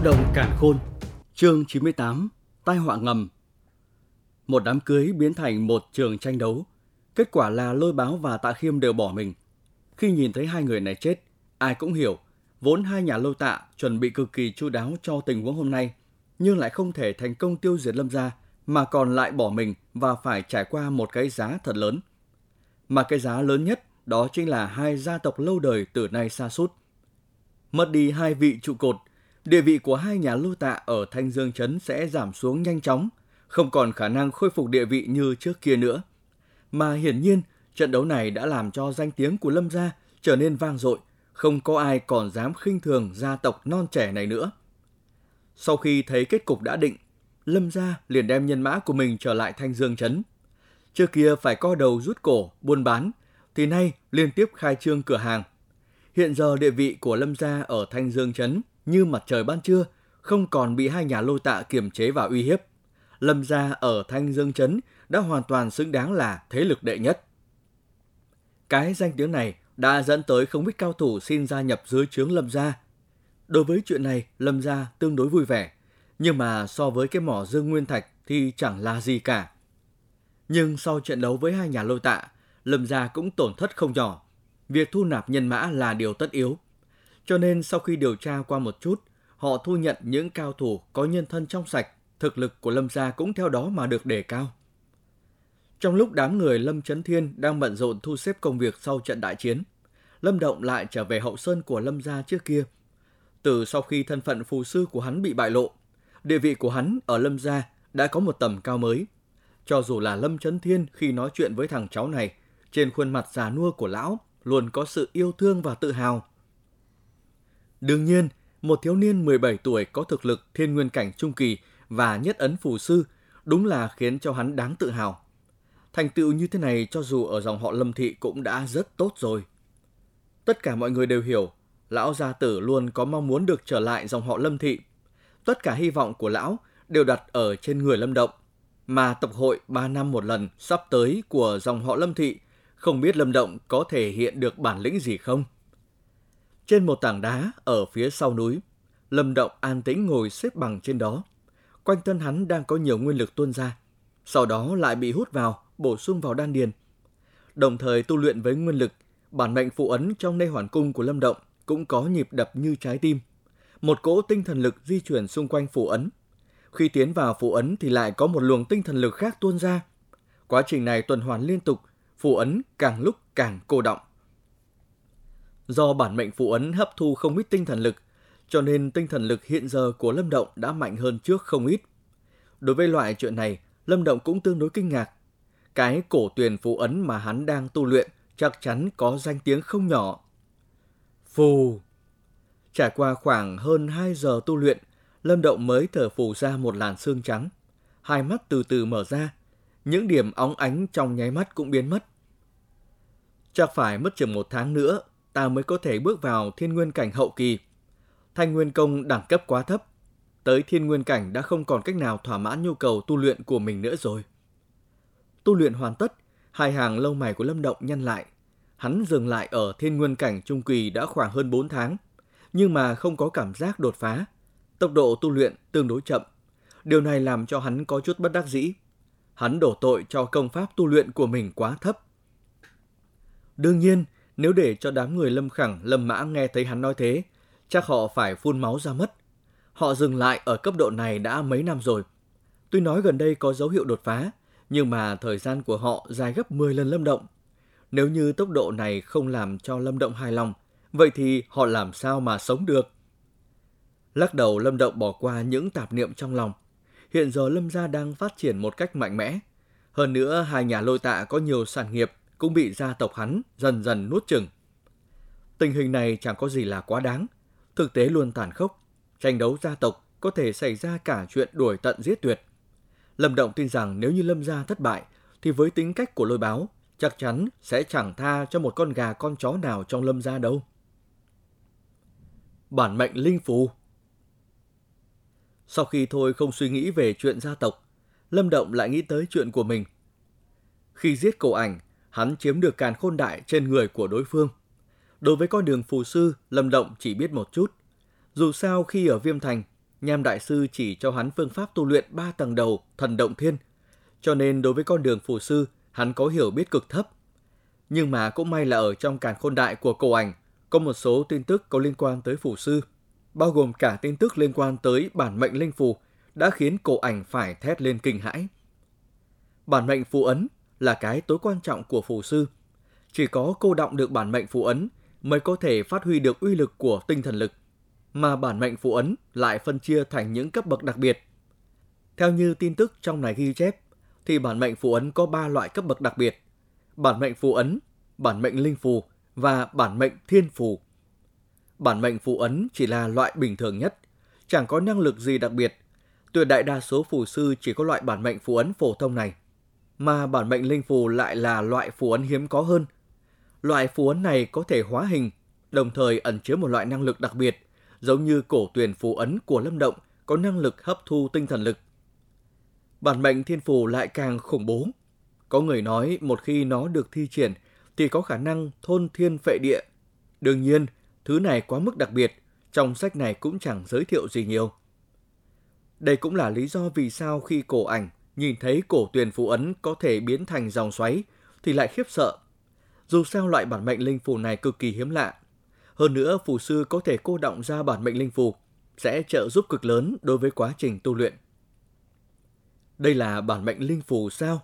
Báo động cản khôn Chương 98 Tai họa ngầm Một đám cưới biến thành một trường tranh đấu. Kết quả là lôi báo và tạ khiêm đều bỏ mình. Khi nhìn thấy hai người này chết, ai cũng hiểu, vốn hai nhà lôi tạ chuẩn bị cực kỳ chu đáo cho tình huống hôm nay, nhưng lại không thể thành công tiêu diệt lâm gia, mà còn lại bỏ mình và phải trải qua một cái giá thật lớn. Mà cái giá lớn nhất đó chính là hai gia tộc lâu đời từ nay xa sút Mất đi hai vị trụ cột, địa vị của hai nhà lưu tạ ở Thanh Dương Trấn sẽ giảm xuống nhanh chóng, không còn khả năng khôi phục địa vị như trước kia nữa. Mà hiển nhiên, trận đấu này đã làm cho danh tiếng của Lâm gia trở nên vang dội, không có ai còn dám khinh thường gia tộc non trẻ này nữa. Sau khi thấy kết cục đã định, Lâm gia liền đem nhân mã của mình trở lại Thanh Dương Trấn. Trước kia phải co đầu rút cổ, buôn bán, thì nay liên tiếp khai trương cửa hàng. Hiện giờ địa vị của Lâm gia ở Thanh Dương Trấn như mặt trời ban trưa, không còn bị hai nhà lôi tạ kiềm chế và uy hiếp. Lâm gia ở Thanh Dương Trấn đã hoàn toàn xứng đáng là thế lực đệ nhất. Cái danh tiếng này đã dẫn tới không ít cao thủ xin gia nhập dưới trướng Lâm gia. Đối với chuyện này, Lâm gia tương đối vui vẻ, nhưng mà so với cái mỏ Dương Nguyên Thạch thì chẳng là gì cả. Nhưng sau trận đấu với hai nhà lôi tạ, Lâm gia cũng tổn thất không nhỏ. Việc thu nạp nhân mã là điều tất yếu. Cho nên sau khi điều tra qua một chút, họ thu nhận những cao thủ có nhân thân trong sạch, thực lực của Lâm gia cũng theo đó mà được đề cao. Trong lúc đám người Lâm Trấn Thiên đang bận rộn thu xếp công việc sau trận đại chiến, Lâm Động lại trở về hậu sơn của Lâm gia trước kia. Từ sau khi thân phận phù sư của hắn bị bại lộ, địa vị của hắn ở Lâm gia đã có một tầm cao mới. Cho dù là Lâm Trấn Thiên khi nói chuyện với thằng cháu này trên khuôn mặt già nua của lão luôn có sự yêu thương và tự hào. Đương nhiên, một thiếu niên 17 tuổi có thực lực thiên nguyên cảnh trung kỳ và nhất ấn phù sư đúng là khiến cho hắn đáng tự hào. Thành tựu như thế này cho dù ở dòng họ Lâm Thị cũng đã rất tốt rồi. Tất cả mọi người đều hiểu, lão gia tử luôn có mong muốn được trở lại dòng họ Lâm Thị. Tất cả hy vọng của lão đều đặt ở trên người Lâm Động. Mà tập hội 3 năm một lần sắp tới của dòng họ Lâm Thị không biết Lâm Động có thể hiện được bản lĩnh gì không? Trên một tảng đá ở phía sau núi, Lâm Động an tĩnh ngồi xếp bằng trên đó. Quanh thân hắn đang có nhiều nguyên lực tuôn ra, sau đó lại bị hút vào, bổ sung vào đan điền. Đồng thời tu luyện với nguyên lực, bản mệnh phụ ấn trong nơi hoàn cung của Lâm Động cũng có nhịp đập như trái tim. Một cỗ tinh thần lực di chuyển xung quanh phụ ấn. Khi tiến vào phụ ấn thì lại có một luồng tinh thần lực khác tuôn ra. Quá trình này tuần hoàn liên tục phụ ấn càng lúc càng cô động. Do bản mệnh phụ ấn hấp thu không ít tinh thần lực, cho nên tinh thần lực hiện giờ của Lâm Động đã mạnh hơn trước không ít. Đối với loại chuyện này, Lâm Động cũng tương đối kinh ngạc. Cái cổ tuyền phụ ấn mà hắn đang tu luyện chắc chắn có danh tiếng không nhỏ. Phù Trải qua khoảng hơn 2 giờ tu luyện, Lâm Động mới thở phù ra một làn xương trắng. Hai mắt từ từ mở ra, những điểm óng ánh trong nháy mắt cũng biến mất. Chắc phải mất chừng một tháng nữa, ta mới có thể bước vào thiên nguyên cảnh hậu kỳ. Thanh nguyên công đẳng cấp quá thấp, tới thiên nguyên cảnh đã không còn cách nào thỏa mãn nhu cầu tu luyện của mình nữa rồi. Tu luyện hoàn tất, hai hàng lông mày của Lâm Động nhăn lại. Hắn dừng lại ở thiên nguyên cảnh trung kỳ đã khoảng hơn 4 tháng, nhưng mà không có cảm giác đột phá. Tốc độ tu luyện tương đối chậm. Điều này làm cho hắn có chút bất đắc dĩ. Hắn đổ tội cho công pháp tu luyện của mình quá thấp. Đương nhiên, nếu để cho đám người lâm khẳng, lâm mã nghe thấy hắn nói thế, chắc họ phải phun máu ra mất. Họ dừng lại ở cấp độ này đã mấy năm rồi. Tuy nói gần đây có dấu hiệu đột phá, nhưng mà thời gian của họ dài gấp 10 lần lâm động. Nếu như tốc độ này không làm cho lâm động hài lòng, vậy thì họ làm sao mà sống được? Lắc đầu lâm động bỏ qua những tạp niệm trong lòng. Hiện giờ lâm gia đang phát triển một cách mạnh mẽ. Hơn nữa, hai nhà lôi tạ có nhiều sản nghiệp cũng bị gia tộc hắn dần dần nuốt chừng. Tình hình này chẳng có gì là quá đáng, thực tế luôn tàn khốc. Tranh đấu gia tộc có thể xảy ra cả chuyện đuổi tận giết tuyệt. Lâm Động tin rằng nếu như Lâm gia thất bại, thì với tính cách của lôi báo, chắc chắn sẽ chẳng tha cho một con gà con chó nào trong Lâm gia đâu. Bản mệnh linh phù Sau khi thôi không suy nghĩ về chuyện gia tộc, Lâm Động lại nghĩ tới chuyện của mình. Khi giết cổ ảnh, hắn chiếm được càn khôn đại trên người của đối phương. Đối với con đường phù sư, Lâm Động chỉ biết một chút. Dù sao khi ở Viêm Thành, Nham Đại Sư chỉ cho hắn phương pháp tu luyện ba tầng đầu thần động thiên, cho nên đối với con đường phù sư, hắn có hiểu biết cực thấp. Nhưng mà cũng may là ở trong càn khôn đại của cổ ảnh, có một số tin tức có liên quan tới phù sư, bao gồm cả tin tức liên quan tới bản mệnh linh phù, đã khiến cổ ảnh phải thét lên kinh hãi. Bản mệnh phù ấn là cái tối quan trọng của phù sư. Chỉ có cô động được bản mệnh phù ấn mới có thể phát huy được uy lực của tinh thần lực, mà bản mệnh phù ấn lại phân chia thành những cấp bậc đặc biệt. Theo như tin tức trong này ghi chép, thì bản mệnh phù ấn có 3 loại cấp bậc đặc biệt. Bản mệnh phù ấn, bản mệnh linh phù và bản mệnh thiên phù. Bản mệnh phù ấn chỉ là loại bình thường nhất, chẳng có năng lực gì đặc biệt. Tuyệt đại đa số phù sư chỉ có loại bản mệnh phù ấn phổ thông này, mà bản mệnh linh phù lại là loại phù ấn hiếm có hơn. Loại phù ấn này có thể hóa hình, đồng thời ẩn chứa một loại năng lực đặc biệt, giống như cổ tuyển phù ấn của Lâm Động có năng lực hấp thu tinh thần lực. Bản mệnh thiên phù lại càng khủng bố. Có người nói một khi nó được thi triển thì có khả năng thôn thiên phệ địa. Đương nhiên, thứ này quá mức đặc biệt, trong sách này cũng chẳng giới thiệu gì nhiều. Đây cũng là lý do vì sao khi cổ ảnh nhìn thấy cổ tuyền phù ấn có thể biến thành dòng xoáy thì lại khiếp sợ. Dù sao loại bản mệnh linh phù này cực kỳ hiếm lạ. Hơn nữa, phù sư có thể cô động ra bản mệnh linh phù sẽ trợ giúp cực lớn đối với quá trình tu luyện. Đây là bản mệnh linh phù sao?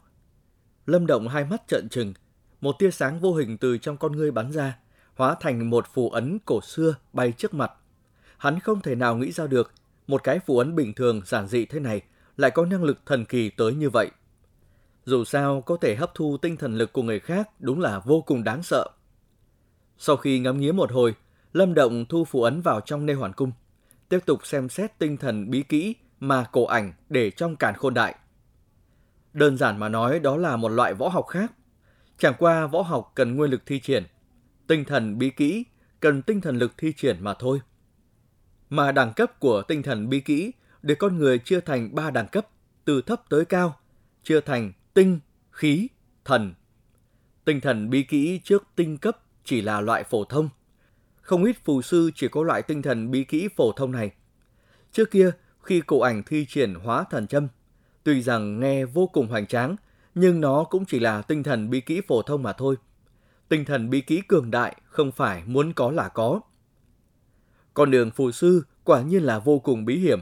Lâm Động hai mắt trợn trừng, một tia sáng vô hình từ trong con ngươi bắn ra, hóa thành một phù ấn cổ xưa bay trước mặt. Hắn không thể nào nghĩ ra được một cái phù ấn bình thường giản dị thế này lại có năng lực thần kỳ tới như vậy. Dù sao, có thể hấp thu tinh thần lực của người khác đúng là vô cùng đáng sợ. Sau khi ngắm nghía một hồi, Lâm Động thu phù ấn vào trong nê hoàn cung, tiếp tục xem xét tinh thần bí kỹ mà cổ ảnh để trong càn khôn đại. Đơn giản mà nói đó là một loại võ học khác. Chẳng qua võ học cần nguyên lực thi triển, tinh thần bí kỹ cần tinh thần lực thi triển mà thôi. Mà đẳng cấp của tinh thần bí kỹ để con người chia thành ba đẳng cấp, từ thấp tới cao, chia thành tinh, khí, thần. Tinh thần bí kỹ trước tinh cấp chỉ là loại phổ thông. Không ít phù sư chỉ có loại tinh thần bí kỹ phổ thông này. Trước kia, khi cổ ảnh thi triển hóa thần châm, tuy rằng nghe vô cùng hoành tráng, nhưng nó cũng chỉ là tinh thần bí kỹ phổ thông mà thôi. Tinh thần bí kỹ cường đại không phải muốn có là có. Con đường phù sư quả nhiên là vô cùng bí hiểm.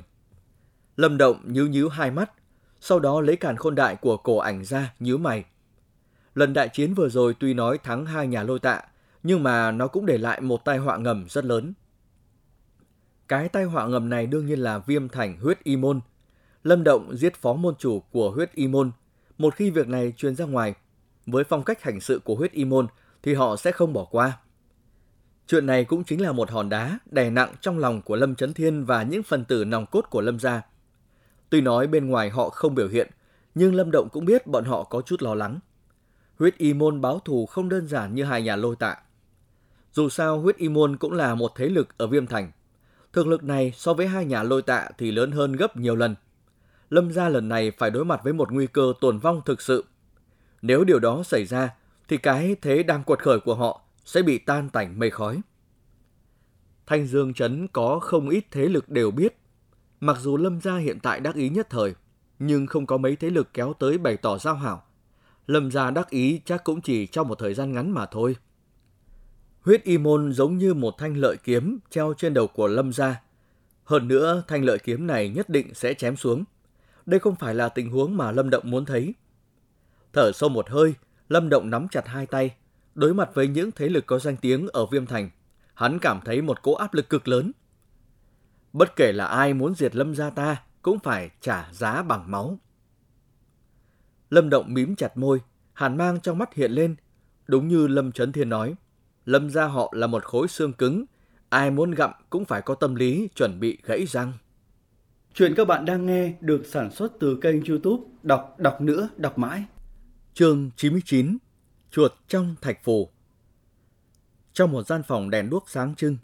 Lâm Động nhíu nhíu hai mắt, sau đó lấy càn khôn đại của cổ ảnh ra nhíu mày. Lần đại chiến vừa rồi tuy nói thắng hai nhà lôi tạ, nhưng mà nó cũng để lại một tai họa ngầm rất lớn. Cái tai họa ngầm này đương nhiên là viêm thành huyết y môn. Lâm Động giết phó môn chủ của huyết y môn. Một khi việc này truyền ra ngoài, với phong cách hành sự của huyết y môn thì họ sẽ không bỏ qua. Chuyện này cũng chính là một hòn đá đè nặng trong lòng của Lâm Trấn Thiên và những phần tử nòng cốt của Lâm gia. Tuy nói bên ngoài họ không biểu hiện, nhưng Lâm Động cũng biết bọn họ có chút lo lắng. Huyết y môn báo thù không đơn giản như hai nhà lôi tạ. Dù sao huyết y môn cũng là một thế lực ở Viêm Thành. Thực lực này so với hai nhà lôi tạ thì lớn hơn gấp nhiều lần. Lâm gia lần này phải đối mặt với một nguy cơ tồn vong thực sự. Nếu điều đó xảy ra, thì cái thế đang quật khởi của họ sẽ bị tan tành mây khói. Thanh Dương Trấn có không ít thế lực đều biết. Mặc dù Lâm gia hiện tại đắc ý nhất thời, nhưng không có mấy thế lực kéo tới bày tỏ giao hảo. Lâm gia đắc ý chắc cũng chỉ trong một thời gian ngắn mà thôi. Huyết y môn giống như một thanh lợi kiếm treo trên đầu của Lâm gia. Hơn nữa, thanh lợi kiếm này nhất định sẽ chém xuống. Đây không phải là tình huống mà Lâm Động muốn thấy. Thở sâu một hơi, Lâm Động nắm chặt hai tay, đối mặt với những thế lực có danh tiếng ở Viêm Thành. Hắn cảm thấy một cỗ áp lực cực lớn. Bất kể là ai muốn diệt Lâm gia ta, cũng phải trả giá bằng máu. Lâm Động mím chặt môi, hàn mang trong mắt hiện lên. Đúng như Lâm Trấn Thiên nói, Lâm gia họ là một khối xương cứng, ai muốn gặm cũng phải có tâm lý chuẩn bị gãy răng. Chuyện các bạn đang nghe được sản xuất từ kênh youtube Đọc Đọc Nữa Đọc Mãi. Chương 99 Chuột trong thạch phù Trong một gian phòng đèn đuốc sáng trưng,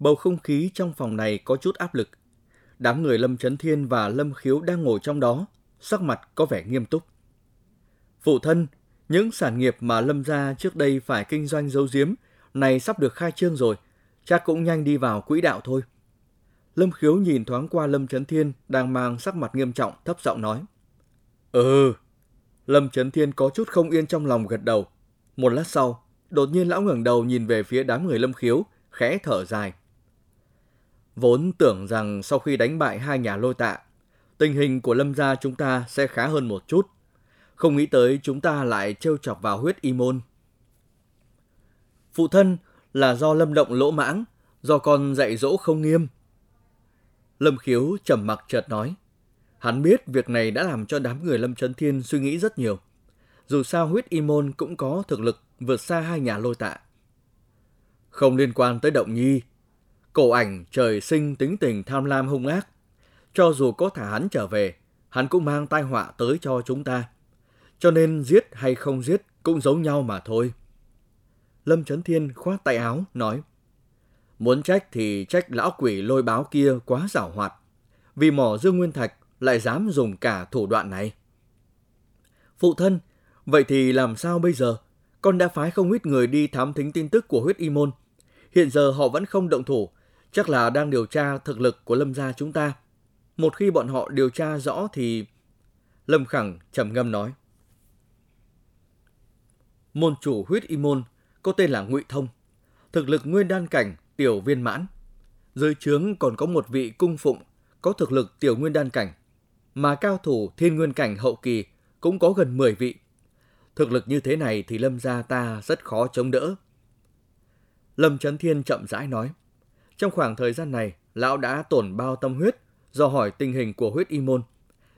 bầu không khí trong phòng này có chút áp lực. Đám người Lâm Trấn Thiên và Lâm Khiếu đang ngồi trong đó, sắc mặt có vẻ nghiêm túc. Phụ thân, những sản nghiệp mà Lâm gia trước đây phải kinh doanh giấu giếm này sắp được khai trương rồi, chắc cũng nhanh đi vào quỹ đạo thôi. Lâm Khiếu nhìn thoáng qua Lâm Trấn Thiên đang mang sắc mặt nghiêm trọng, thấp giọng nói. Ừ. Lâm Trấn Thiên có chút không yên trong lòng gật đầu. Một lát sau, đột nhiên lão ngẩng đầu nhìn về phía đám người Lâm Khiếu, khẽ thở dài. Vốn tưởng rằng sau khi đánh bại hai nhà lôi tạ, tình hình của Lâm gia chúng ta sẽ khá hơn một chút. Không nghĩ tới chúng ta lại trêu chọc vào huyết y môn. Phụ thân là do Lâm Động lỗ mãng, do con dạy dỗ không nghiêm. Lâm Khiếu trầm mặc chợt nói. Hắn biết việc này đã làm cho đám người Lâm Trấn Thiên suy nghĩ rất nhiều. Dù sao huyết y môn cũng có thực lực vượt xa hai nhà lôi tạ. Không liên quan tới động nhi. Cổ ảnh trời sinh tính tình tham lam hung ác. Cho dù có thả hắn trở về, hắn cũng mang tai họa tới cho chúng ta. Cho nên giết hay không giết cũng giống nhau mà thôi. Lâm Trấn Thiên khoát tay áo, nói. Muốn trách thì trách lão quỷ lôi báo kia quá giảo hoạt. Vì mỏ Dương Nguyên Thạch lại dám dùng cả thủ đoạn này. Phụ thân, vậy thì làm sao bây giờ? Con đã phái không ít người đi thám thính tin tức của huyết y môn. Hiện giờ họ vẫn không động thủ, chắc là đang điều tra thực lực của lâm gia chúng ta. Một khi bọn họ điều tra rõ thì... Lâm Khẳng trầm ngâm nói. Môn chủ huyết y môn có tên là Ngụy Thông, thực lực nguyên đan cảnh tiểu viên mãn. Dưới trướng còn có một vị cung phụng có thực lực tiểu nguyên đan cảnh, mà cao thủ thiên nguyên cảnh hậu kỳ cũng có gần 10 vị. Thực lực như thế này thì Lâm gia ta rất khó chống đỡ. Lâm Trấn Thiên chậm rãi nói, trong khoảng thời gian này, lão đã tổn bao tâm huyết do hỏi tình hình của huyết y môn,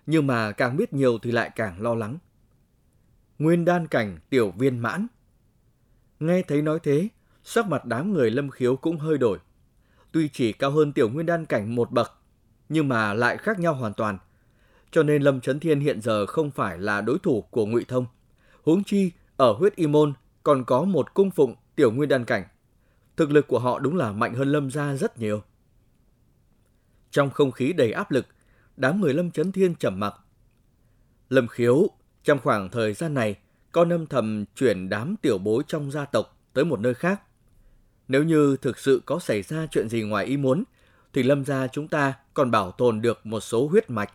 nhưng mà càng biết nhiều thì lại càng lo lắng. Nguyên đan cảnh tiểu viên mãn. Nghe thấy nói thế, sắc mặt đám người lâm khiếu cũng hơi đổi. Tuy chỉ cao hơn tiểu nguyên đan cảnh một bậc, nhưng mà lại khác nhau hoàn toàn. Cho nên Lâm Trấn Thiên hiện giờ không phải là đối thủ của Ngụy Thông. Huống chi, ở huyết y môn còn có một cung phụng tiểu nguyên đan cảnh. Thực lực của họ đúng là mạnh hơn Lâm gia rất nhiều. Trong không khí đầy áp lực, đám người Lâm Trấn Thiên trầm mặc. Lâm Khiếu, trong khoảng thời gian này, con âm thầm chuyển đám tiểu bối trong gia tộc tới một nơi khác. Nếu như thực sự có xảy ra chuyện gì ngoài ý muốn, thì Lâm gia chúng ta còn bảo tồn được một số huyết mạch.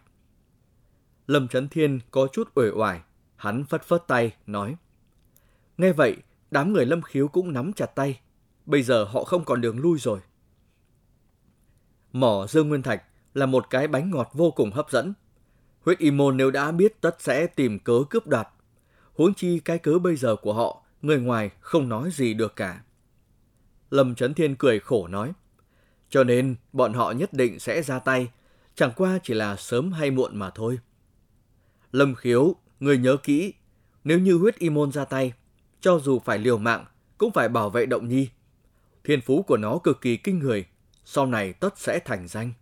Lâm Trấn Thiên có chút uể oải, hắn phất phất tay, nói. Nghe vậy, đám người Lâm Khiếu cũng nắm chặt tay. Bây giờ họ không còn đường lui rồi. Mỏ Dương Nguyên Thạch là một cái bánh ngọt vô cùng hấp dẫn. Huyết y môn nếu đã biết tất sẽ tìm cớ cướp đoạt. Huống chi cái cớ bây giờ của họ, người ngoài không nói gì được cả. Lâm Trấn Thiên cười khổ nói. Cho nên bọn họ nhất định sẽ ra tay, chẳng qua chỉ là sớm hay muộn mà thôi. Lâm Khiếu, người nhớ kỹ, nếu như huyết y môn ra tay, cho dù phải liều mạng, cũng phải bảo vệ động nhi. Thiên phú của nó cực kỳ kinh người, sau này tất sẽ thành danh.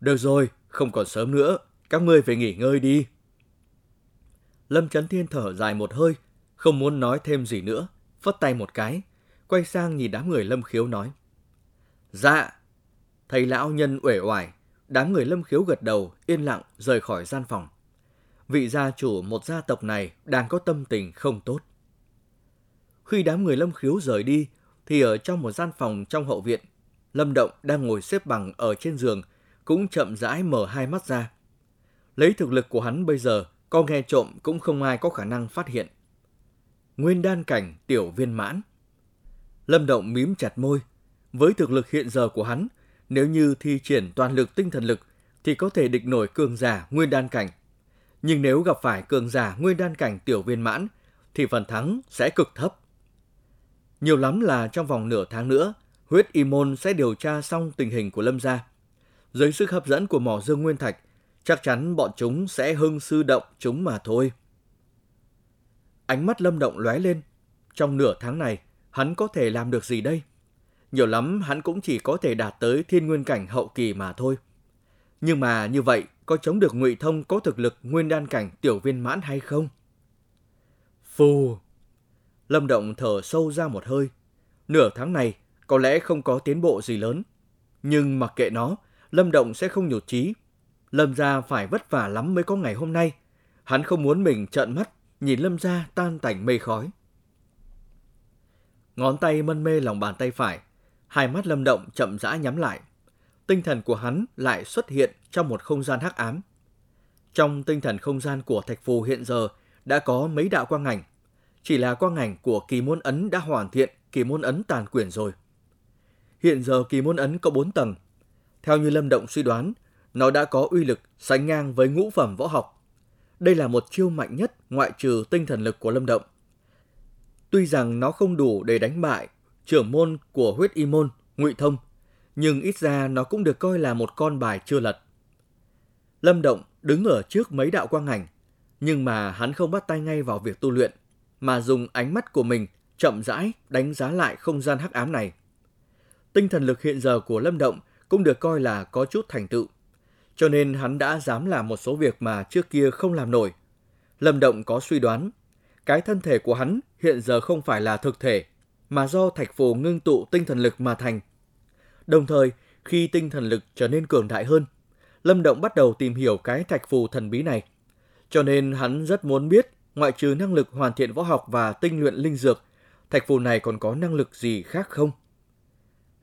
Được rồi, không còn sớm nữa, các ngươi về nghỉ ngơi đi. Lâm Trấn Thiên thở dài một hơi, không muốn nói thêm gì nữa, phất tay một cái, quay sang nhìn đám người Lâm Khiếu nói. Dạ, thầy lão nhân uể oải, đám người Lâm Khiếu gật đầu, yên lặng rời khỏi gian phòng. Vị gia chủ một gia tộc này đang có tâm tình không tốt. Khi đám người Lâm Khiếu rời đi, thì ở trong một gian phòng trong hậu viện, Lâm Động đang ngồi xếp bằng ở trên giường, cũng chậm rãi mở hai mắt ra. Lấy thực lực của hắn bây giờ, có nghe trộm cũng không ai có khả năng phát hiện. Nguyên đan cảnh tiểu viên mãn. Lâm Động mím chặt môi. Với thực lực hiện giờ của hắn, nếu như thi triển toàn lực tinh thần lực thì có thể địch nổi cường giả nguyên đan cảnh. Nhưng nếu gặp phải cường giả nguyên đan cảnh tiểu viên mãn thì phần thắng sẽ cực thấp. Nhiều lắm là trong vòng nửa tháng nữa, huyết y môn sẽ điều tra xong tình hình của Lâm gia. Dưới sức hấp dẫn của mỏ dương nguyên thạch, chắc chắn bọn chúng sẽ hưng sư động chúng mà thôi. Ánh mắt Lâm Động lóe lên. Trong nửa tháng này, hắn có thể làm được gì đây? Nhiều lắm hắn cũng chỉ có thể đạt tới thiên nguyên cảnh hậu kỳ mà thôi. Nhưng mà như vậy có chống được ngụy thông có thực lực nguyên đan cảnh tiểu viên mãn hay không? Phù! Lâm Động thở sâu ra một hơi. Nửa tháng này có lẽ không có tiến bộ gì lớn. Nhưng mặc kệ nó, Lâm Động sẽ không nhụt chí. Lâm gia phải vất vả lắm mới có ngày hôm nay. Hắn không muốn mình trợn mắt nhìn Lâm gia tan tành mây khói. Ngón tay mân mê lòng bàn tay phải, hai mắt Lâm Động chậm rãi nhắm lại. tinh thần của hắn lại xuất hiện trong một không gian hắc ám. Trong tinh thần không gian của thạch phù hiện giờ đã có mấy đạo quang ảnh. Chỉ là quang ảnh của kỳ môn ấn đã hoàn thiện kỳ môn ấn tàn quyển rồi. Hiện giờ kỳ môn ấn có 4 tầng. Theo như Lâm Động suy đoán, nó đã có uy lực sánh ngang với ngũ phẩm võ học. Đây là một chiêu mạnh nhất ngoại trừ tinh thần lực của Lâm Động. Tuy rằng nó không đủ để đánh bại trưởng môn của huyết y môn, ngụy thông, nhưng ít ra nó cũng được coi là một con bài chưa lật. Lâm Động đứng ở trước mấy đạo quang ảnh, nhưng mà hắn không bắt tay ngay vào việc tu luyện, mà dùng ánh mắt của mình chậm rãi đánh giá lại không gian hắc ám này. Tinh thần lực hiện giờ của Lâm Động cũng được coi là có chút thành tựu, cho nên hắn đã dám làm một số việc mà trước kia không làm nổi. Lâm Động có suy đoán, cái thân thể của hắn hiện giờ không phải là thực thể, mà do thạch phù ngưng tụ tinh thần lực mà thành. Đồng thời, khi tinh thần lực trở nên cường đại hơn, Lâm Động bắt đầu tìm hiểu cái thạch phù thần bí này. Cho nên hắn rất muốn biết, ngoại trừ năng lực hoàn thiện võ học và tinh luyện linh dược, thạch phù này còn có năng lực gì khác không?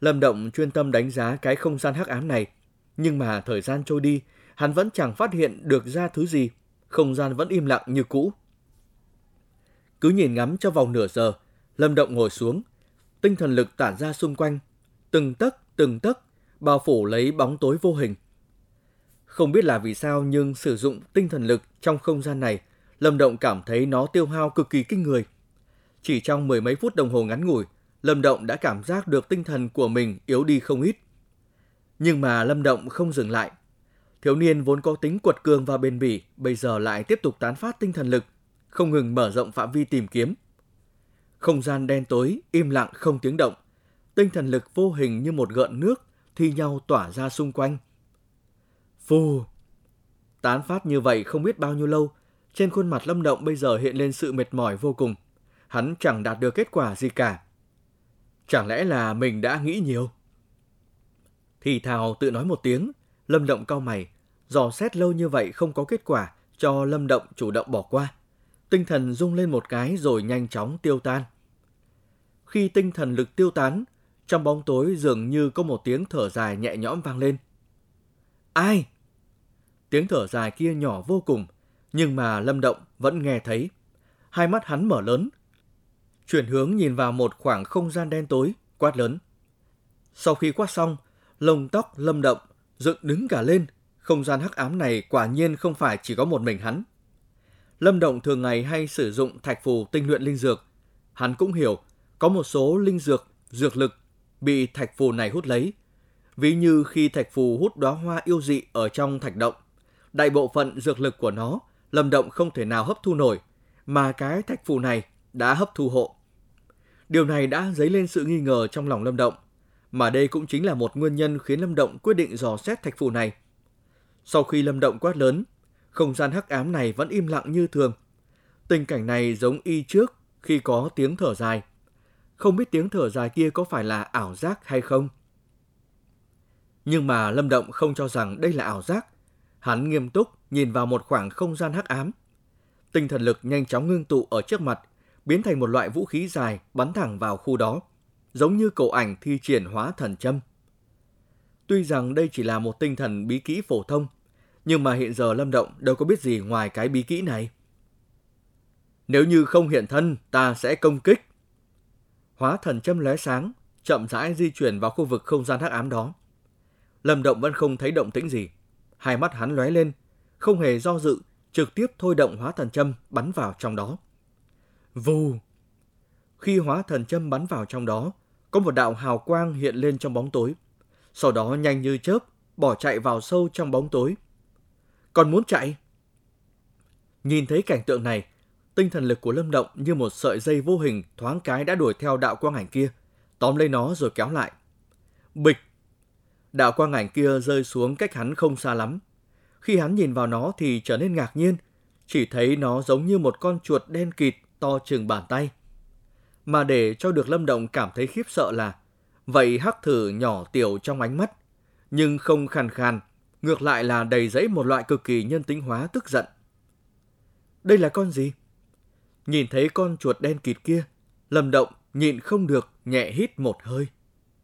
Lâm Động chuyên tâm đánh giá cái không gian hắc ám này, nhưng mà thời gian trôi đi, hắn vẫn chẳng phát hiện được ra thứ gì, không gian vẫn im lặng như cũ. Cứ nhìn ngắm cho vòng nửa giờ, Lâm Động ngồi xuống, tinh thần lực tản ra xung quanh, từng tấc từng tấc bao phủ lấy bóng tối vô hình. Không biết là vì sao nhưng sử dụng tinh thần lực trong không gian này, Lâm Động cảm thấy nó tiêu hao cực kỳ kinh người. Chỉ trong mười mấy phút đồng hồ ngắn ngủi, Lâm Động đã cảm giác được tinh thần của mình yếu đi không ít. Nhưng mà Lâm Động không dừng lại. Thiếu niên vốn có tính quật cường và bền bỉ, bây giờ lại tiếp tục tán phát tinh thần lực, không ngừng mở rộng phạm vi tìm kiếm. Không gian đen tối, im lặng không tiếng động. Tinh thần lực vô hình như một gợn nước thi nhau tỏa ra xung quanh. Phù! Tán phát như vậy không biết bao nhiêu lâu, trên khuôn mặt Lâm Động bây giờ hiện lên sự mệt mỏi vô cùng. Hắn chẳng đạt được kết quả gì cả. Chẳng lẽ là mình đã nghĩ nhiều? Thì thào tự nói một tiếng, Lâm Động cau mày, dò xét lâu như vậy không có kết quả, cho Lâm Động chủ động bỏ qua. Tinh thần rung lên một cái rồi nhanh chóng tiêu tan. Khi tinh thần lực tiêu tán, trong bóng tối dường như có một tiếng thở dài nhẹ nhõm vang lên. Ai? Tiếng thở dài kia nhỏ vô cùng, nhưng mà Lâm Động vẫn nghe thấy. Hai mắt hắn mở lớn. Chuyển hướng nhìn vào một khoảng không gian đen tối, quát lớn. Sau khi quát xong, lông tóc Lâm Động dựng đứng cả lên. Không gian hắc ám này quả nhiên không phải chỉ có một mình hắn. Lâm Động thường ngày hay sử dụng thạch phù tinh luyện linh dược. Hắn cũng hiểu, có một số linh dược, dược lực bị thạch phù này hút lấy. Ví như khi thạch phù hút đóa hoa yêu dị ở trong thạch động, đại bộ phận dược lực của nó, Lâm Động không thể nào hấp thu nổi, mà cái thạch phù này đã hấp thu hộ. Điều này đã dấy lên sự nghi ngờ trong lòng Lâm Động, mà đây cũng chính là một nguyên nhân khiến Lâm Động quyết định dò xét thạch phù này. Sau khi Lâm Động quát lớn, không gian hắc ám này vẫn im lặng như thường. Tình cảnh này giống y trước khi có tiếng thở dài. Không biết tiếng thở dài kia có phải là ảo giác hay không? Nhưng mà Lâm Động không cho rằng đây là ảo giác. Hắn nghiêm túc nhìn vào một khoảng không gian hắc ám. Tinh thần lực nhanh chóng ngưng tụ ở trước mặt, biến thành một loại vũ khí dài bắn thẳng vào khu đó, giống như cầu ảnh thi triển hóa thần châm. Tuy rằng đây chỉ là một tinh thần bí kỹ phổ thông, nhưng mà hiện giờ Lâm Động đâu có biết gì ngoài cái bí kỹ này. Nếu như không hiện thân, ta sẽ công kích. Hóa thần châm lóe sáng, chậm rãi di chuyển vào khu vực không gian hắc ám đó. Lâm Động vẫn không thấy động tĩnh gì. Hai mắt hắn lóe lên, không hề do dự, trực tiếp thôi động hóa thần châm bắn vào trong đó. Vù! Khi hóa thần châm bắn vào trong đó, có một đạo hào quang hiện lên trong bóng tối. Sau đó nhanh như chớp, bỏ chạy vào sâu trong bóng tối. Còn muốn chạy? Nhìn thấy cảnh tượng này, tinh thần lực của Lâm Động như một sợi dây vô hình thoáng cái đã đuổi theo đạo quang ảnh kia, tóm lấy nó rồi kéo lại. Bịch! Đạo quang ảnh kia rơi xuống cách hắn không xa lắm. Khi hắn nhìn vào nó thì trở nên ngạc nhiên, chỉ thấy nó giống như một con chuột đen kịt to chừng bàn tay. Mà để cho được Lâm Động cảm thấy khiếp sợ là, vậy hắc thử nhỏ tiểu trong ánh mắt, nhưng không khàn khàn, ngược lại là đầy dẫy một loại cực kỳ nhân tính hóa tức giận. Đây là con gì? Nhìn thấy con chuột đen kịt kia, Lâm Động nhịn không được nhẹ hít một hơi.